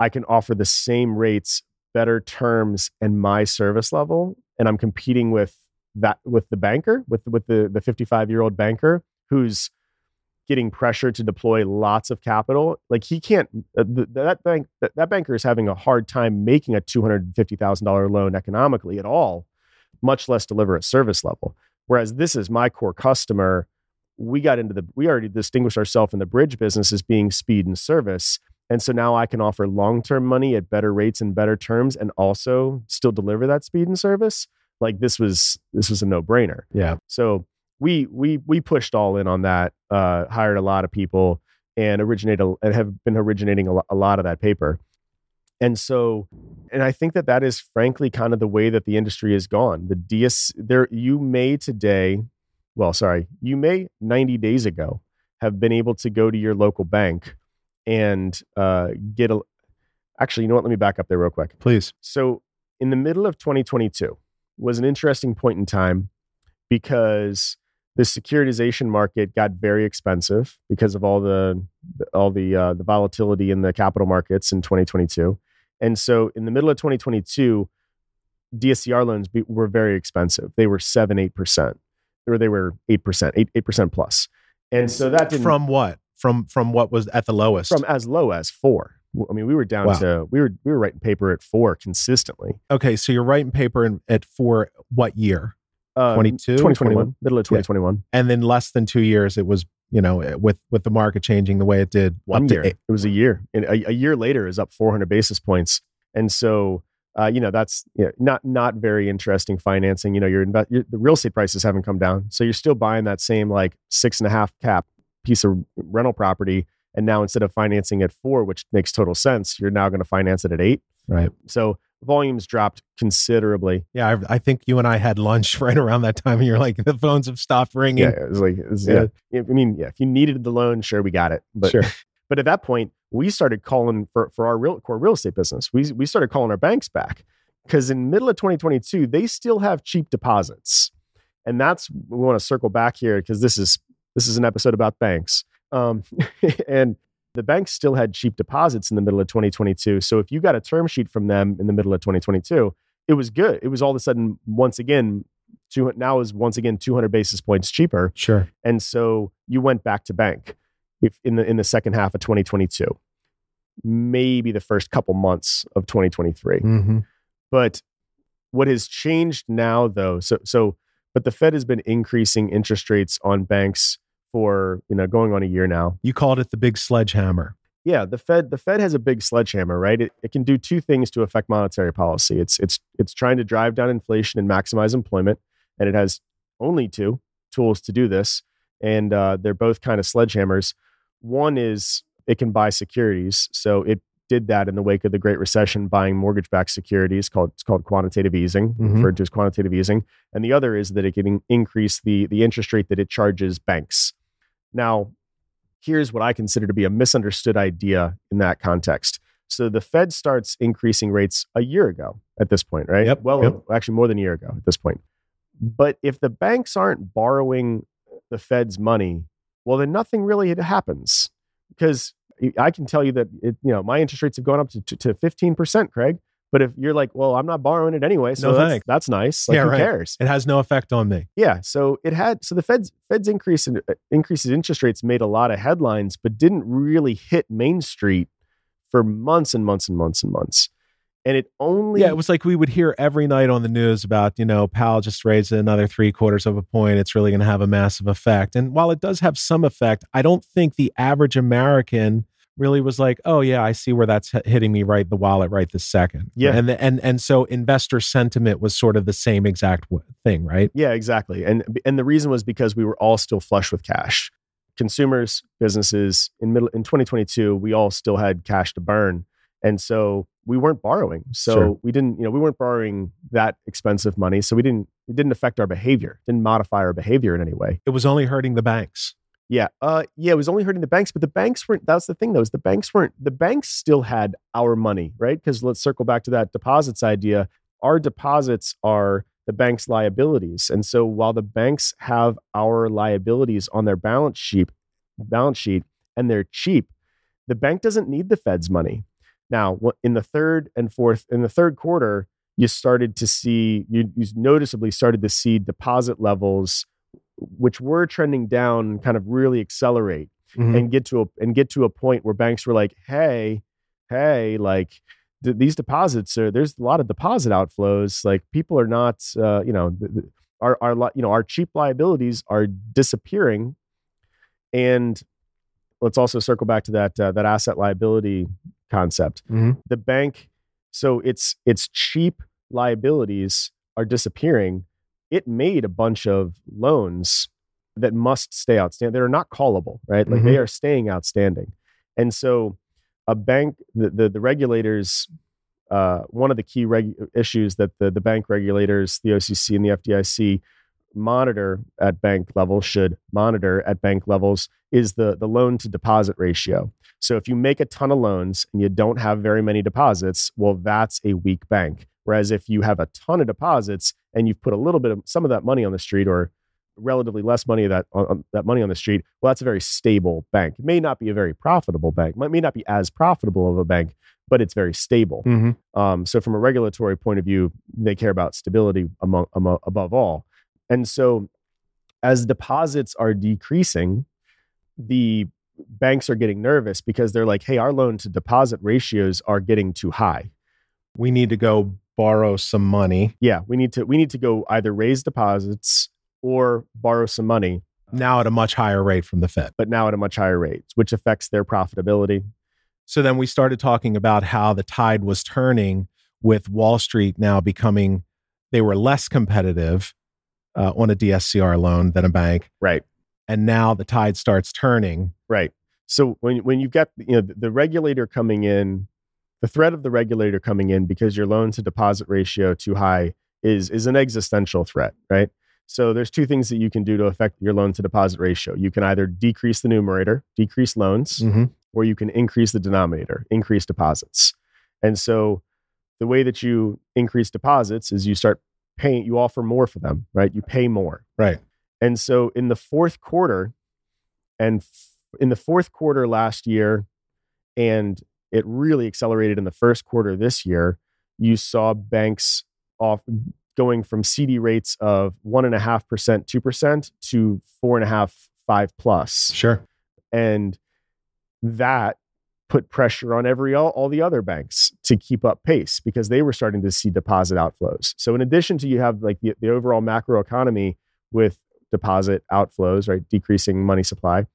I can offer the same rates, better terms, and my service level, and I'm competing with that with the banker, with with the the 55 year old banker who's getting pressure to deploy lots of capital. Like he can't. Uh, th- that bank that, that banker is having a hard time making a two hundred fifty thousand dollar loan economically at all, much less deliver a service level. Whereas this is my core customer. We got into the. We already distinguished ourselves in the bridge business as being speed and service. And so now I can offer long term money at better rates and better terms, and also still deliver that speed and service. Like this was this was a no brainer. Yeah. So we we we pushed all in on that. Uh, hired a lot of people and originate a, and have been originating a, a lot of that paper. And so, and I think that that is frankly kind of the way that the industry has gone. The DS there, you may today, well, sorry, you may 90 days ago have been able to go to your local bank and uh, get a. Actually, you know what? Let me back up there real quick. Please. So, in the middle of 2022 was an interesting point in time because the securitization market got very expensive because of all the all the uh, the volatility in the capital markets in 2022. And so in the middle of 2022, DSCR loans be, were very expensive. They were 7 8%, or they were 8%, 8 8% plus. And so that didn't, from what? From from what was at the lowest? from as low as 4. I mean, we were down Wow. to we were we were writing paper at 4 consistently. okay, so you're writing paper in, at four. what year? Um, 22, 2021, middle of 2021. And then less than two years, it was you know with with the market changing the way it did. one year. eight- It was a year. And a, a year later is up 400 basis points. And so, uh, you know, that's you know, not not very interesting financing. You know, your, inve- your the real estate prices haven't come down, so you're still buying that same like six and a half cap piece of rental property. And now instead of financing at four, which makes total sense, you're now going to finance it at eight. Right. So volumes dropped considerably. Yeah, I, I think you and I had lunch (laughs) right around that time, and you're like, the phones have stopped ringing. Yeah, it was like, it was, yeah. I mean, yeah, if you needed the loan, sure, we got it. But sure. (laughs) But at that point, we started calling for, for our real core real estate business. We, we started calling our banks back because in middle of 2022, they still have cheap deposits. And that's we want to circle back here because this is this is an episode about banks. Um, (laughs) and the banks still had cheap deposits in the middle of 2022. So if you got a term sheet from them in the middle of 2022, it was good. It was all of a sudden once again two, now is once again 200 basis points cheaper Sure. and so you went back to bank if in the in the second half of 2022 maybe the first couple months of 2023 hmm but what has changed now though so so but the fed has been increasing interest rates on banks for you know going on a year now. You called it the big sledgehammer. yeah the fed the fed has a big sledgehammer right? It, it can do two things to affect monetary policy. It's it's it's trying to drive down inflation and maximize employment and it has only two tools to do this and uh, they're both kind of sledgehammers. One is it can buy securities so it did that in the wake of the great recession buying mortgage-backed securities called it's called quantitative easing Mhm. referred to as quantitative easing and the other is that it can in- increase the the interest rate that it charges banks now here's what I consider to be a misunderstood idea in that context. So the Fed starts increasing rates a year ago at this point, right? Yep, Well, yep. actually more than a year ago at this point. But if the banks aren't borrowing the Fed's money, well, then nothing really happens because I can tell you that it, you know my interest rates have gone up to to fifteen percent, Craig. But if you're like, well, I'm not borrowing it anyway, so No that's, that's nice. Like, Yeah, who right. cares? It has no effect on me. Yeah, so it had so the Fed's Fed's increase in uh, increases interest rates made a lot of headlines, but didn't really hit Main Street for months and months and months and months. And it only Yeah, it was like we would hear every night on the news about, you know, Powell just raised another three quarters of a point. It's really going to have a massive effect. And while it does have some effect, I don't think the average American really was like, oh yeah, I see where that's hit- hitting me right the wallet right this second. Yeah. and the, and and so investor sentiment was sort of the same exact w- thing, right? Yeah, exactly. And and the reason was because we were all still flush with cash. Consumers, businesses in middle in 2022, we all still had cash to burn. And so we weren't borrowing. So Sure. we didn't, you know, we weren't borrowing that expensive money. So we didn't, it didn't affect our behavior, didn't modify our behavior in any way. It was only hurting the banks. Yeah. Uh, yeah, it was only hurting the banks, but the banks weren't, that's the thing though, is the banks weren't, the banks still had our money, right? Because let's circle back to that deposits idea. Our deposits are the bank's liabilities. And so while the banks have our liabilities on their balance sheet, balance sheet, and they're cheap, the bank doesn't need the Fed's money. Now, in the third and fourth, in the third quarter, you started to see, you, you noticeably started to see deposit levels, which were trending down, kind of really accelerate Mhm. and get to a and get to a point where banks were like, "Hey, hey, like th- these deposits are there's a lot of deposit outflows. Like people are not, uh, you know, th- th- our our you know our cheap liabilities are disappearing." And let's also circle back to that uh, that asset liability concept. Mhm. The bank, so its its cheap liabilities are disappearing. It made a bunch of loans that must stay outstanding. They're not callable, right? Like they are staying outstanding. And so a bank, the the, the regulators, uh, one of the key reg- issues that the, the bank regulators, the OCC and the FDIC monitor at bank level should monitor at bank levels is the the loan to deposit ratio. So if you make a ton of loans and you don't have very many deposits, well, that's a weak bank. Whereas if you have a ton of deposits and you've put a little bit of some of that money on the street or relatively less money that on, that money on the street, well, that's a very stable bank. It may not be a very profitable bank, might may not be as profitable of a bank, but it's very stable. Mhm. Um, so from a regulatory point of view, they care about stability among, among above all. And so as deposits are decreasing, the banks are getting nervous because they're like, hey, our loan to deposit ratios are getting too high. We need to go borrow some money. Yeah, we need to we need to go either raise deposits or borrow some money, now at a much higher rate from the Fed. but now at a much higher rate, which affects their profitability. So then we started talking about how the tide was turning with Wall Street now becoming, they were less competitive uh, on a DSCR loan than a bank. Right. And now the tide starts turning. Right. So when when you've got you know the, the regulator coming in, the threat of the regulator coming in because your loan to deposit ratio too high is is an existential threat, right? So there's two things that you can do to affect your loan to deposit ratio. You can either decrease the numerator, decrease loans, Mhm. or you can increase the denominator, increase deposits. And so the way that you increase deposits is you start paying, you offer more for them, right? You pay more. Right. And so in the fourth quarter, and f- in the fourth quarter last year, and it really accelerated in the first quarter this year, you saw banks off going from CD rates of one and a half percent, two percent to four and a half, five plus. Sure. and that put pressure on every all, all the other banks to keep up pace because they were starting to see deposit outflows. So in addition to you have like the, the overall macro economy with deposit outflows right decreasing money supply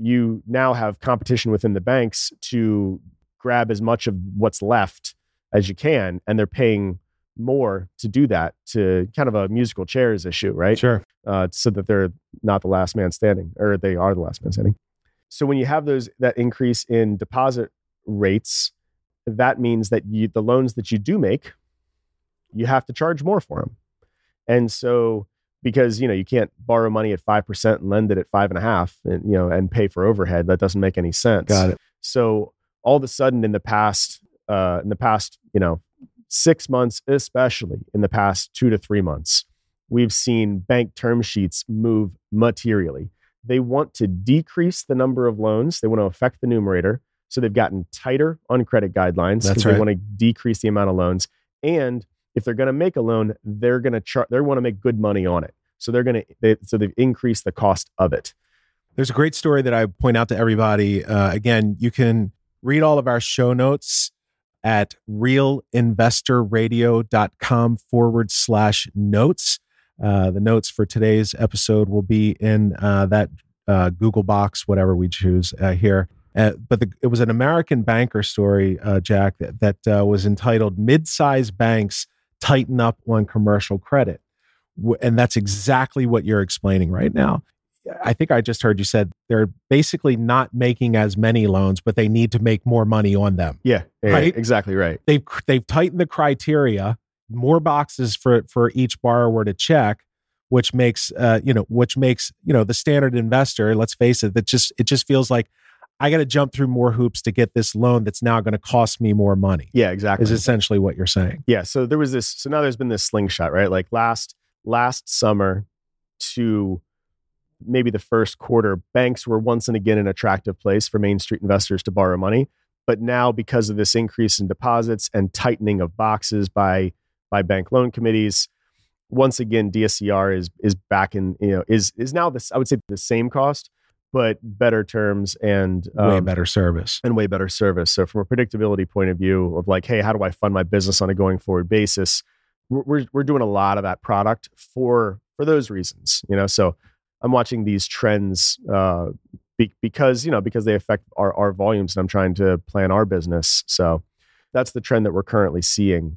you now have competition within the banks to grab as much of what's left as you can and they're paying more to do that to kind of a musical chairs issue right Sure. uh, so that they're not the last man standing, or they are the last man standing. So when you have those that increase in deposit rates, that means that you the loans that you do make, you have to charge more for them. And so because you know you can't borrow money at five percent and lend it at five and a half, and you know and pay for overhead, that doesn't make any sense. Got it. So all of a sudden, in the past, uh, in the past, you know, six months, especially in the past two to three months, we've seen bank term sheets move materially. They want to decrease the number of loans. They want to affect the numerator. So they've gotten tighter on credit guidelines because right. they want to decrease the amount of loans. And if they're going to make a loan, they're going to char- they want to make good money on it. So they're going to they, so they've increased the cost of it. There's a great story that I point out to everybody. Uh, again, you can read all of our show notes at realinvestorradio.com forward slash notes. Uh, the notes for today's episode will be in uh, that uh, Google box, whatever we choose uh, here. Uh, but the, it was an American banker story, uh, Jack, that, that was entitled Mid-Size Banks Tighten Up on Commercial Credit. And that's exactly what you're explaining right now I think I just heard you said they're basically not making as many loans, but they need to make more money on them. Yeah, yeah, Right? exactly right. They've they've tightened the criteria, more boxes for for each borrower to check, which makes uh, you know which makes you know the standard investor. Let's face it, that just it just feels like I got to jump through more hoops to get this loan that's now going to cost me more money. Yeah, exactly. Is essentially what you're saying. Yeah. So there was this. So now there's been this slingshot, right? Like last last summer to maybe the first quarter, banks were once and again an attractive place for Main Street investors to borrow money. But now, because of this increase in deposits and tightening of boxes by by bank loan committees, once again, DSCR is is back in you know is is now this I would say the same cost, but better terms and Way um, better service. and way better service. So from a predictability point of view of like, hey, how do I fund my business on a going forward basis? We're we're, we're doing a lot of that product for for those reasons, you know. So I'm watching these trends uh, be, because you know because they affect our our volumes, and I'm trying to plan our business. So that's the trend that we're currently seeing.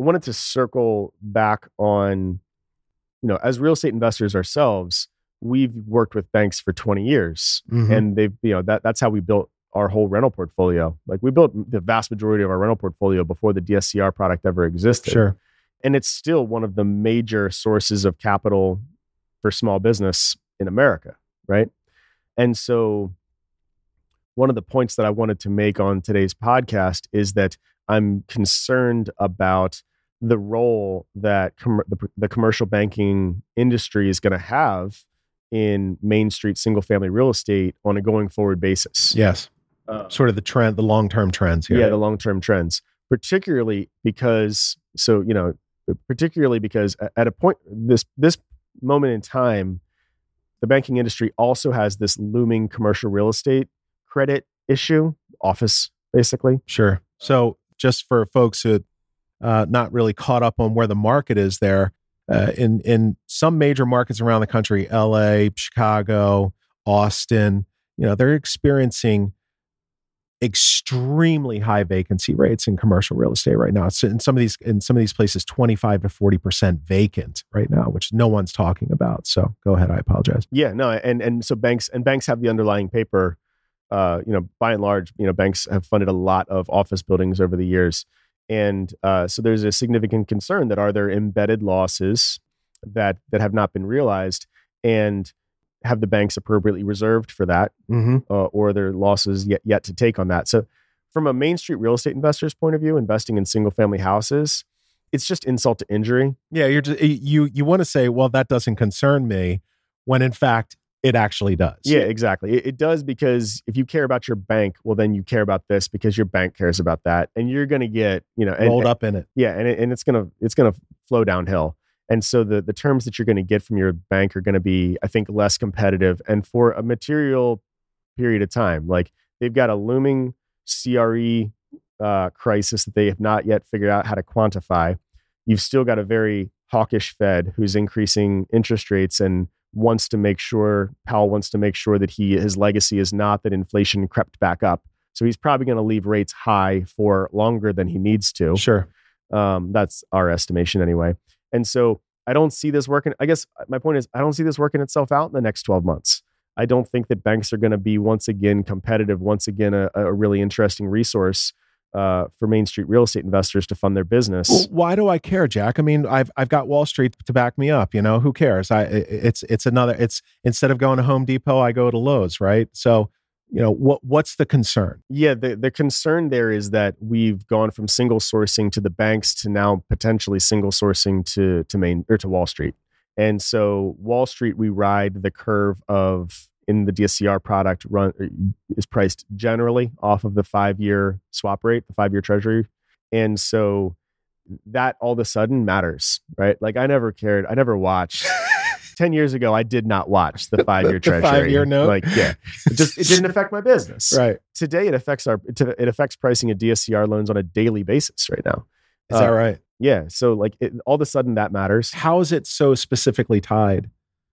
I wanted to circle back on, you know, as real estate investors ourselves, we've worked with banks for 20 years Mhm. and they've you know that that's how we built our whole rental portfolio like we built the vast majority of our rental portfolio before the dscr product ever existed Sure. and it's still one of the major sources of capital for small business in america right and so one of the points that i wanted to make on today's podcast is that i'm concerned about the role that com- the, the commercial banking industry is going to have in main street single family real estate on a going forward basis Yes. Uh, Sort of the trend, the long term trends here. yeah the long-term trends particularly because so you know particularly because at a point this this moment in time the banking industry also has this looming commercial real estate credit issue office basically Sure. So, just for folks who uh, not really caught up on where the market is there, uh, in in some major markets around the country, L.A., Chicago, Austin, you know, they're experiencing extremely high vacancy rates in commercial real estate right now. In some of these in some of these places, twenty five to forty percent vacant right now, which no one's talking about. So, go ahead. I apologize. yeah no and and so banks and banks have the underlying paper uh, you know by and large you know banks have funded a lot of office buildings over the years and uh, so there's a significant concern that are there embedded losses that that have not been realized and have the banks appropriately reserved for that Mm-hmm. uh, or their losses yet yet to take on that so from a main street real estate investor's point of view investing in single family houses it's just insult to injury Yeah, you're just, you you want to say, well, that doesn't concern me, when in fact it actually does. Yeah, exactly. It, it does because if you care about your bank, well, then you care about this because your bank cares about that, and you're going to get you know and, rolled up in it. Yeah, and it, and it's gonna it's gonna flow downhill, and so the the terms that you're going to get from your bank are going to be, I think, less competitive, and for a material period of time. Like they've got a looming CRE uh, crisis that they have not yet figured out how to quantify. You've still got a very hawkish Fed who's increasing interest rates and wants to make sure Powell wants to make sure that he his legacy is not that inflation crept back up. So he's probably going to leave rates high for longer than he needs to. Sure. Um, that's our estimation anyway. And so I don't see this working. I guess my point is I don't see this working itself out in the next 12 months. I don't think that banks are going to be once again competitive, once again a, a really interesting resource uh, for Main Street real estate investors to fund their business. Well, why do I care, Jack? I mean, I've I've got Wall Street to back me up. You know, who cares? I it's it's another. It's instead of going to Home Depot, I go to Lowe's, right? So, you know, what what's the concern? Yeah, the, the concern there is that we've gone from single sourcing to the banks to now potentially single sourcing to to main or to Wall Street. And so Wall Street, we ride the curve of in the DSCR product run uh, is priced generally off of the five year swap rate, the five year treasury. And so that all of a sudden matters, right? Like I never cared, I never watched. 10 years ago, I did not watch the five year (laughs) treasury. five-year note? Like, yeah, it just it didn't affect my business Right? today it affects our it affects pricing of DSCR loans on a daily basis right now. Is that Uh, right? Yeah, so like it, all of a sudden that matters How is it so specifically tied?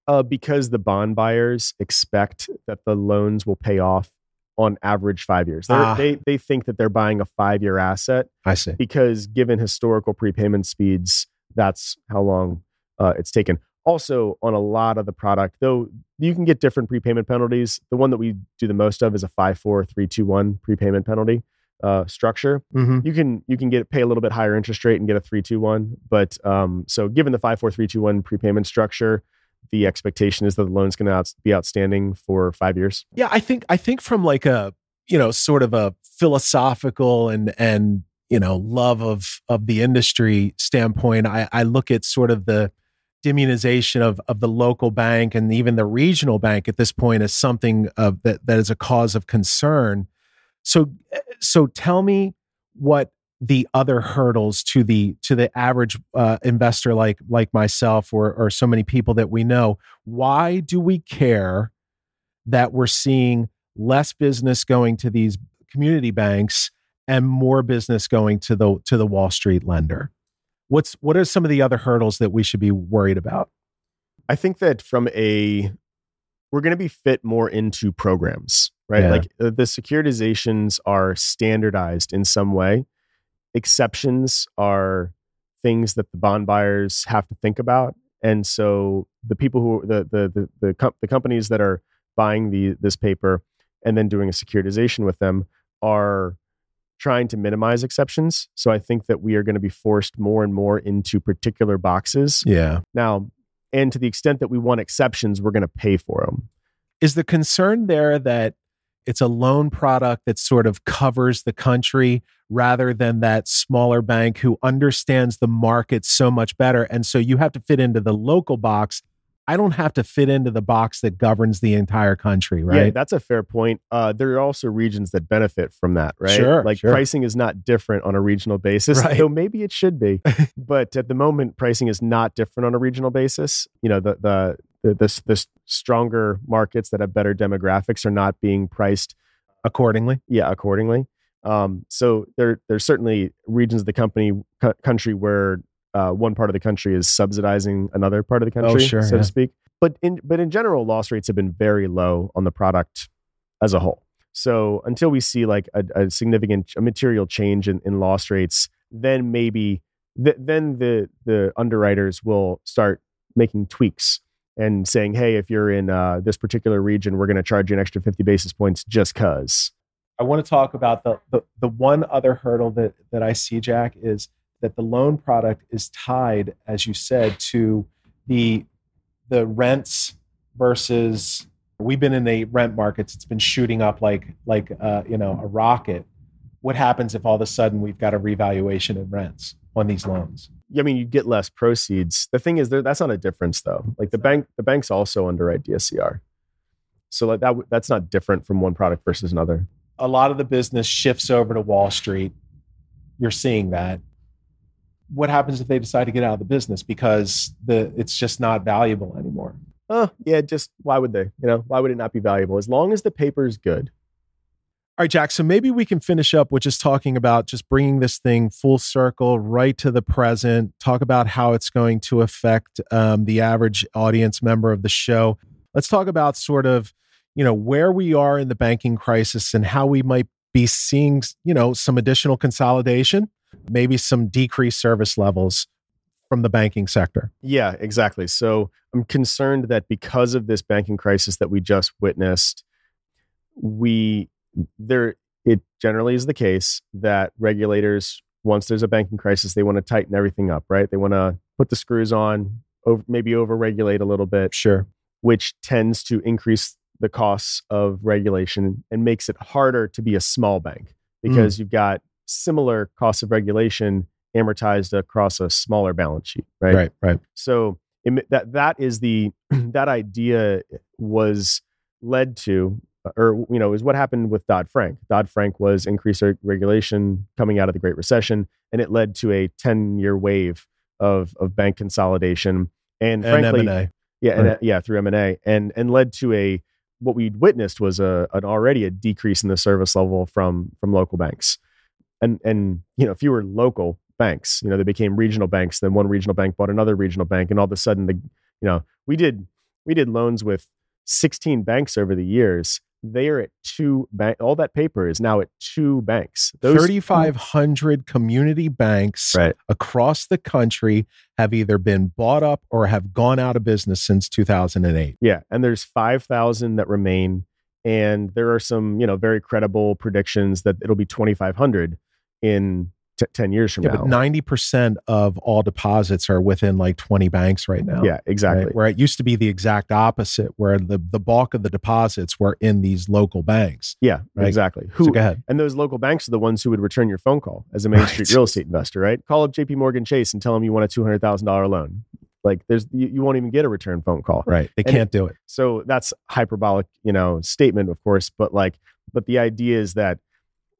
uh, because the bond buyers expect that the loans will pay off on average five years. Ah. They they think that they're buying a five year asset I see. because given historical prepayment speeds, that's how long uh, it's taken. Also on a lot of the product, though you can get different prepayment penalties. The one that we do the most of is a five, four, three, two, one prepayment penalty uh, structure. Mm-hmm. You can you can get pay a little bit higher interest rate and get a three, two, one. But um, so given the five, four, three, two, one prepayment structure, the expectation is that the loan's going to out, be outstanding for five years. Yeah, I think I think from like a you know sort of a philosophical and and you know love of of the industry standpoint, I, I look at sort of the demonization of of the local bank and even the regional bank at this point as something of that that is a cause of concern. So so tell me what the other hurdles to the to the average uh, investor like like myself or or so many people that we know why do we care that we're seeing less business going to these community banks and more business going to the to the Wall Street lender what's what are some of the other hurdles that we should be worried about I think that from a we're going to be fit more into programs, right? Yeah. Like uh, the securitizations are standardized in some way. Exceptions are things that the bond buyers have to think about, and so the people who the the the the, com- the companies that are buying the this paper and then doing a securitization with them are trying to minimize exceptions. So I think that we are going to be forced more and more into particular boxes. yeah Now, and to the extent that we want exceptions, we're going to pay for them. is the concern there that it's a loan product that sort of covers the country rather than that smaller bank who understands the market so much better and so you have to fit into the local box i don't have to fit into the box that governs the entire country right? Yeah, that's a fair point. Uh, there are also regions that benefit from that, right? Sure, Like sure. pricing is not different on a regional basis, Right. though maybe it should be. (laughs) but at the moment, pricing is not different on a regional basis. You know, the the the the, the stronger markets that have better demographics are not being priced, accordingly yeah, accordingly. Um, so there there's certainly regions of the company co- country where uh, one part of the country is subsidizing another part of the country, Oh, sure, so yeah. to speak. But in but in general, loss rates have been very low on the product as a whole. So until we see like a, a significant, a material change in, in loss rates, then maybe th- then the the underwriters will start making tweaks and saying, hey, if you're in uh, this particular region, we're going to charge you an extra 50 basis points just cause. I want to talk about the, the the one other hurdle that that I see, Jack, is that the loan product is tied, as you said, to the the rents versus. We've been in a rent markets; it's been shooting up like like uh, you know a rocket. What happens if all of a sudden we've got a revaluation in rents on these loans? I mean, you get less proceeds. The thing is, that's not a difference though. Like the bank, the banks also underwrite DSCR, so like that that's not different from one product versus another. A lot of the business shifts over to Wall Street. You're seeing that. What happens if they decide to get out of the business because the it's just not valuable anymore? Oh, yeah, just why would they? You know, why would it not be valuable? As long as the paper is good. All right, Jack. So maybe we can finish up with just talking about just bringing this thing full circle right to the present. Talk about how it's going to affect um, the average audience member of the show. Let's talk about sort of, you know, where we are in the banking crisis and how we might be seeing, you know, some additional consolidation, maybe some decreased service levels from the banking sector. Yeah, exactly. So I'm concerned that because of this banking crisis that we just witnessed, we there it generally is the case that regulators once there's a banking crisis they want to tighten everything up, right? They want to put the screws on, over, maybe overregulate a little bit, Sure. which tends to increase the costs of regulation and makes it harder to be a small bank hmm. because you've got similar cost of regulation amortized across a smaller balance sheet, right? Right. Right. So it, that that is the (clears throat) that idea was led to, or you know, is what happened with Dodd Frank. Dodd Frank was increased regulation coming out of the Great Recession, and it led to a ten year wave of of bank consolidation. And, And frankly, M&A. yeah, Right. uh, yeah, through M and A, and and led to a what we witnessed was a an already a decrease in the service level from from local banks, and and you know fewer local banks. You know they became regional banks. Then one regional bank bought another regional bank, and all of a sudden the you know we did we did loans with 16 banks over the years. they are at two bank. All that paper is now at two banks. Those 3,500 community banks right. across the country have either been bought up or have gone out of business since 2008. Yeah, and there's 5,000 that remain and there are some, you know, very credible predictions that it'll be 2500 in t- 10 years from Yeah, now. but 90% of all deposits are within like 20 banks right now. yeah, exactly. right? Where it used to be the exact opposite, where the, the bulk of the deposits were in these local banks. Yeah, Right. exactly. So Who go ahead. and those local banks are the ones who would return your phone call as a Main Right. Street real estate investor, right? Call up JP Morgan Chase and tell them you want a $200,000 loan. Like there's you, you won't even get a return phone call. Right. They And can't do it. So that's hyperbolic, you know, statement, of course. But like, but the idea is that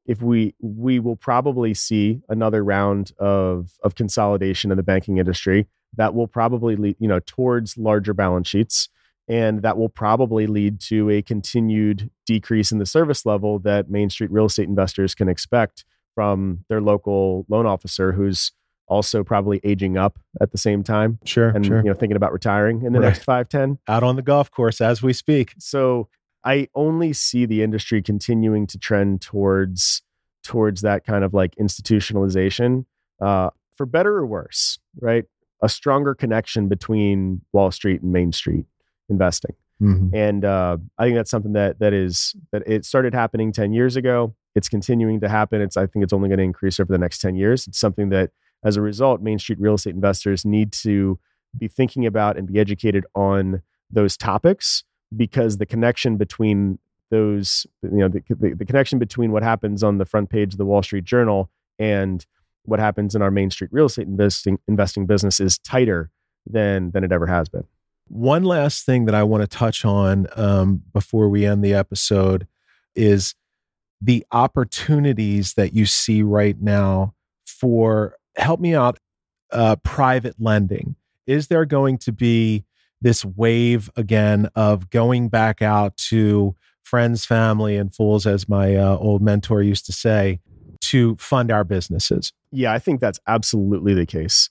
if we we will probably see another round of of consolidation in the banking industry that will probably lead, you know, towards larger balance sheets. And that will probably lead to a continued decrease in the service level that Main Street real estate investors can expect from their local loan officer who's also probably aging up at the same time Sure. and sure. you know thinking about retiring in the Right. next five, ten. Out on the golf course as we speak. So I only see the industry continuing to trend towards towards that kind of like institutionalization, uh, for better or worse, right? A stronger connection between Wall Street and Main Street investing, Mhm. and uh, I think that's something that that is that it started happening ten years ago. It's continuing to happen. It's I think it's only going to increase over the next ten years. It's something that, as a result, Main Street real estate investors need to be thinking about and be educated on those topics because the connection between those you know the, the, the connection between what happens on the front page of the wall street journal and what happens in our main street real estate investing investing business is tighter than than it ever has been One last thing that I want to touch on um, before we end the episode is the opportunities that you see right now for help me out uh, private lending. Is there going to be this wave again of going back out to friends, family, and fools, as my uh, old mentor used to say, to fund our businesses? yeah i think that's absolutely the case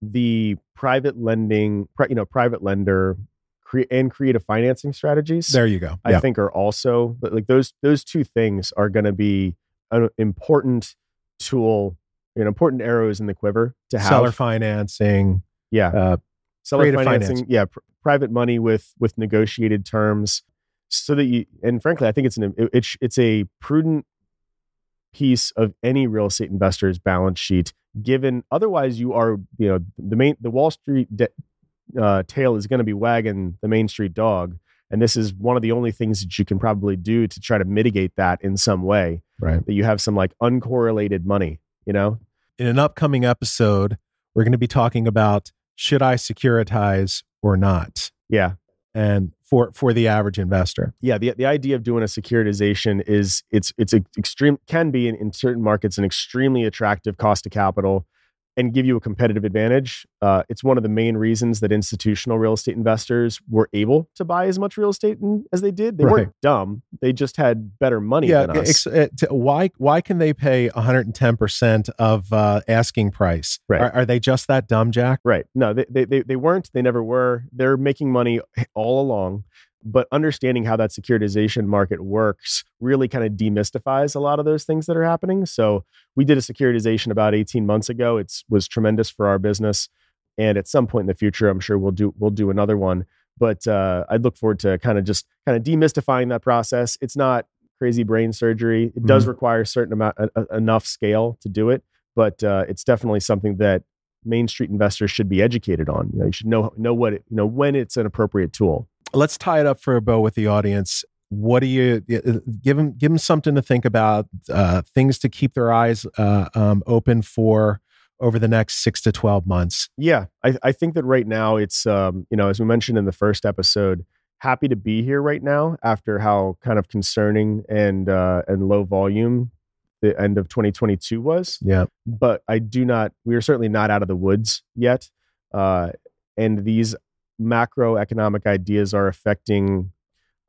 the private lending you know private lender cre- and creative financing strategies There you go. I Yeah. think are also like those those two things are going to be an important tool, an important arrows in the quiver to have. Seller financing, yeah, uh, seller financing, yeah, pr- private money with with negotiated terms, so that you and frankly, I think it's an it, it's it's a prudent piece of any real estate investor's balance sheet. Given otherwise, you are you know the main the Wall Street de- uh, tail is going to be wagging the Main Street dog. And this is one of the only things that you can probably do to try to mitigate that in some way. right. That you have some like uncorrelated money, you know? in an upcoming episode, we're going to be talking about should I securitize or not, Yeah. and for for the average investor. Yeah. The, the idea of doing a securitization is it's it's extreme can be in, in certain markets an extremely attractive cost of capital and give you a competitive advantage. Uh, it's one of the main reasons that institutional real estate investors were able to buy as much real estate in, as they did. They Right. weren't dumb; they just had better money yeah, than us. ex- t- why why can they pay 110 percent of uh, asking price? Right. Are, are they just that dumb, Jack? Right. No, they, they, they weren't. They never were. They're making money all along. But understanding how that securitization market works really kind of demystifies a lot of those things that are happening. So we did a securitization about 18 months ago. It was tremendous for our business. And at some point in the future, I'm sure we'll do we'll do another one. But uh, I'd look forward to kind of just kind of demystifying that process. It's not crazy brain surgery. It does require a certain amount a, a- enough scale to do it, but uh, it's definitely something that Main Street investors should be educated on. You know, you should know know what it, you know when it's an appropriate tool. Let's tie it up for a bow with the audience. What do you uh, give them? Give them something to think about. Uh, things to keep their eyes uh, um, open for over the next six to twelve months. Yeah, I, I think that right now it's um, you know as we mentioned in the first episode, happy to be here right now after how kind of concerning and uh, and low volume the end of 2022 was. Yeah. But I do not. We are certainly not out of the woods yet, uh, and these macroeconomic ideas are affecting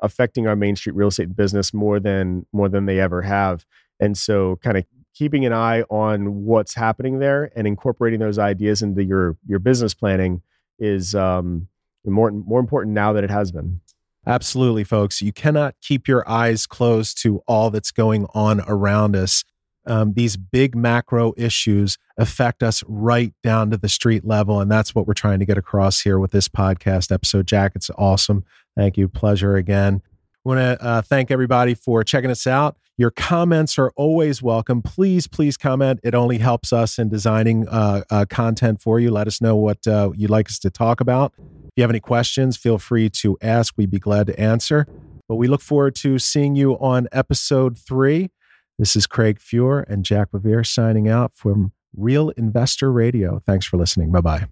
affecting our main street real estate business more than more than they ever have. And so, kind of keeping an eye on what's happening there and incorporating those ideas into your your business planning is um, more more important now than it has been. Absolutely, folks. You cannot keep your eyes closed to all that's going on around us. Um, these big macro issues affect us right down to the street level. And that's what we're trying to get across here with this podcast episode. Jack, it's awesome. Thank you. Pleasure again. I want to uh, thank everybody for checking us out. Your comments are always welcome. Please, please comment. It only helps us in designing uh, uh, content for you. Let us know what uh, you'd like us to talk about. If you have any questions, feel free to ask. We'd be glad to answer. But we look forward to seeing you on episode three. This is Craig Fuhr and Jack BeVier signing out from Real Investor Radio. Thanks for listening. Bye bye.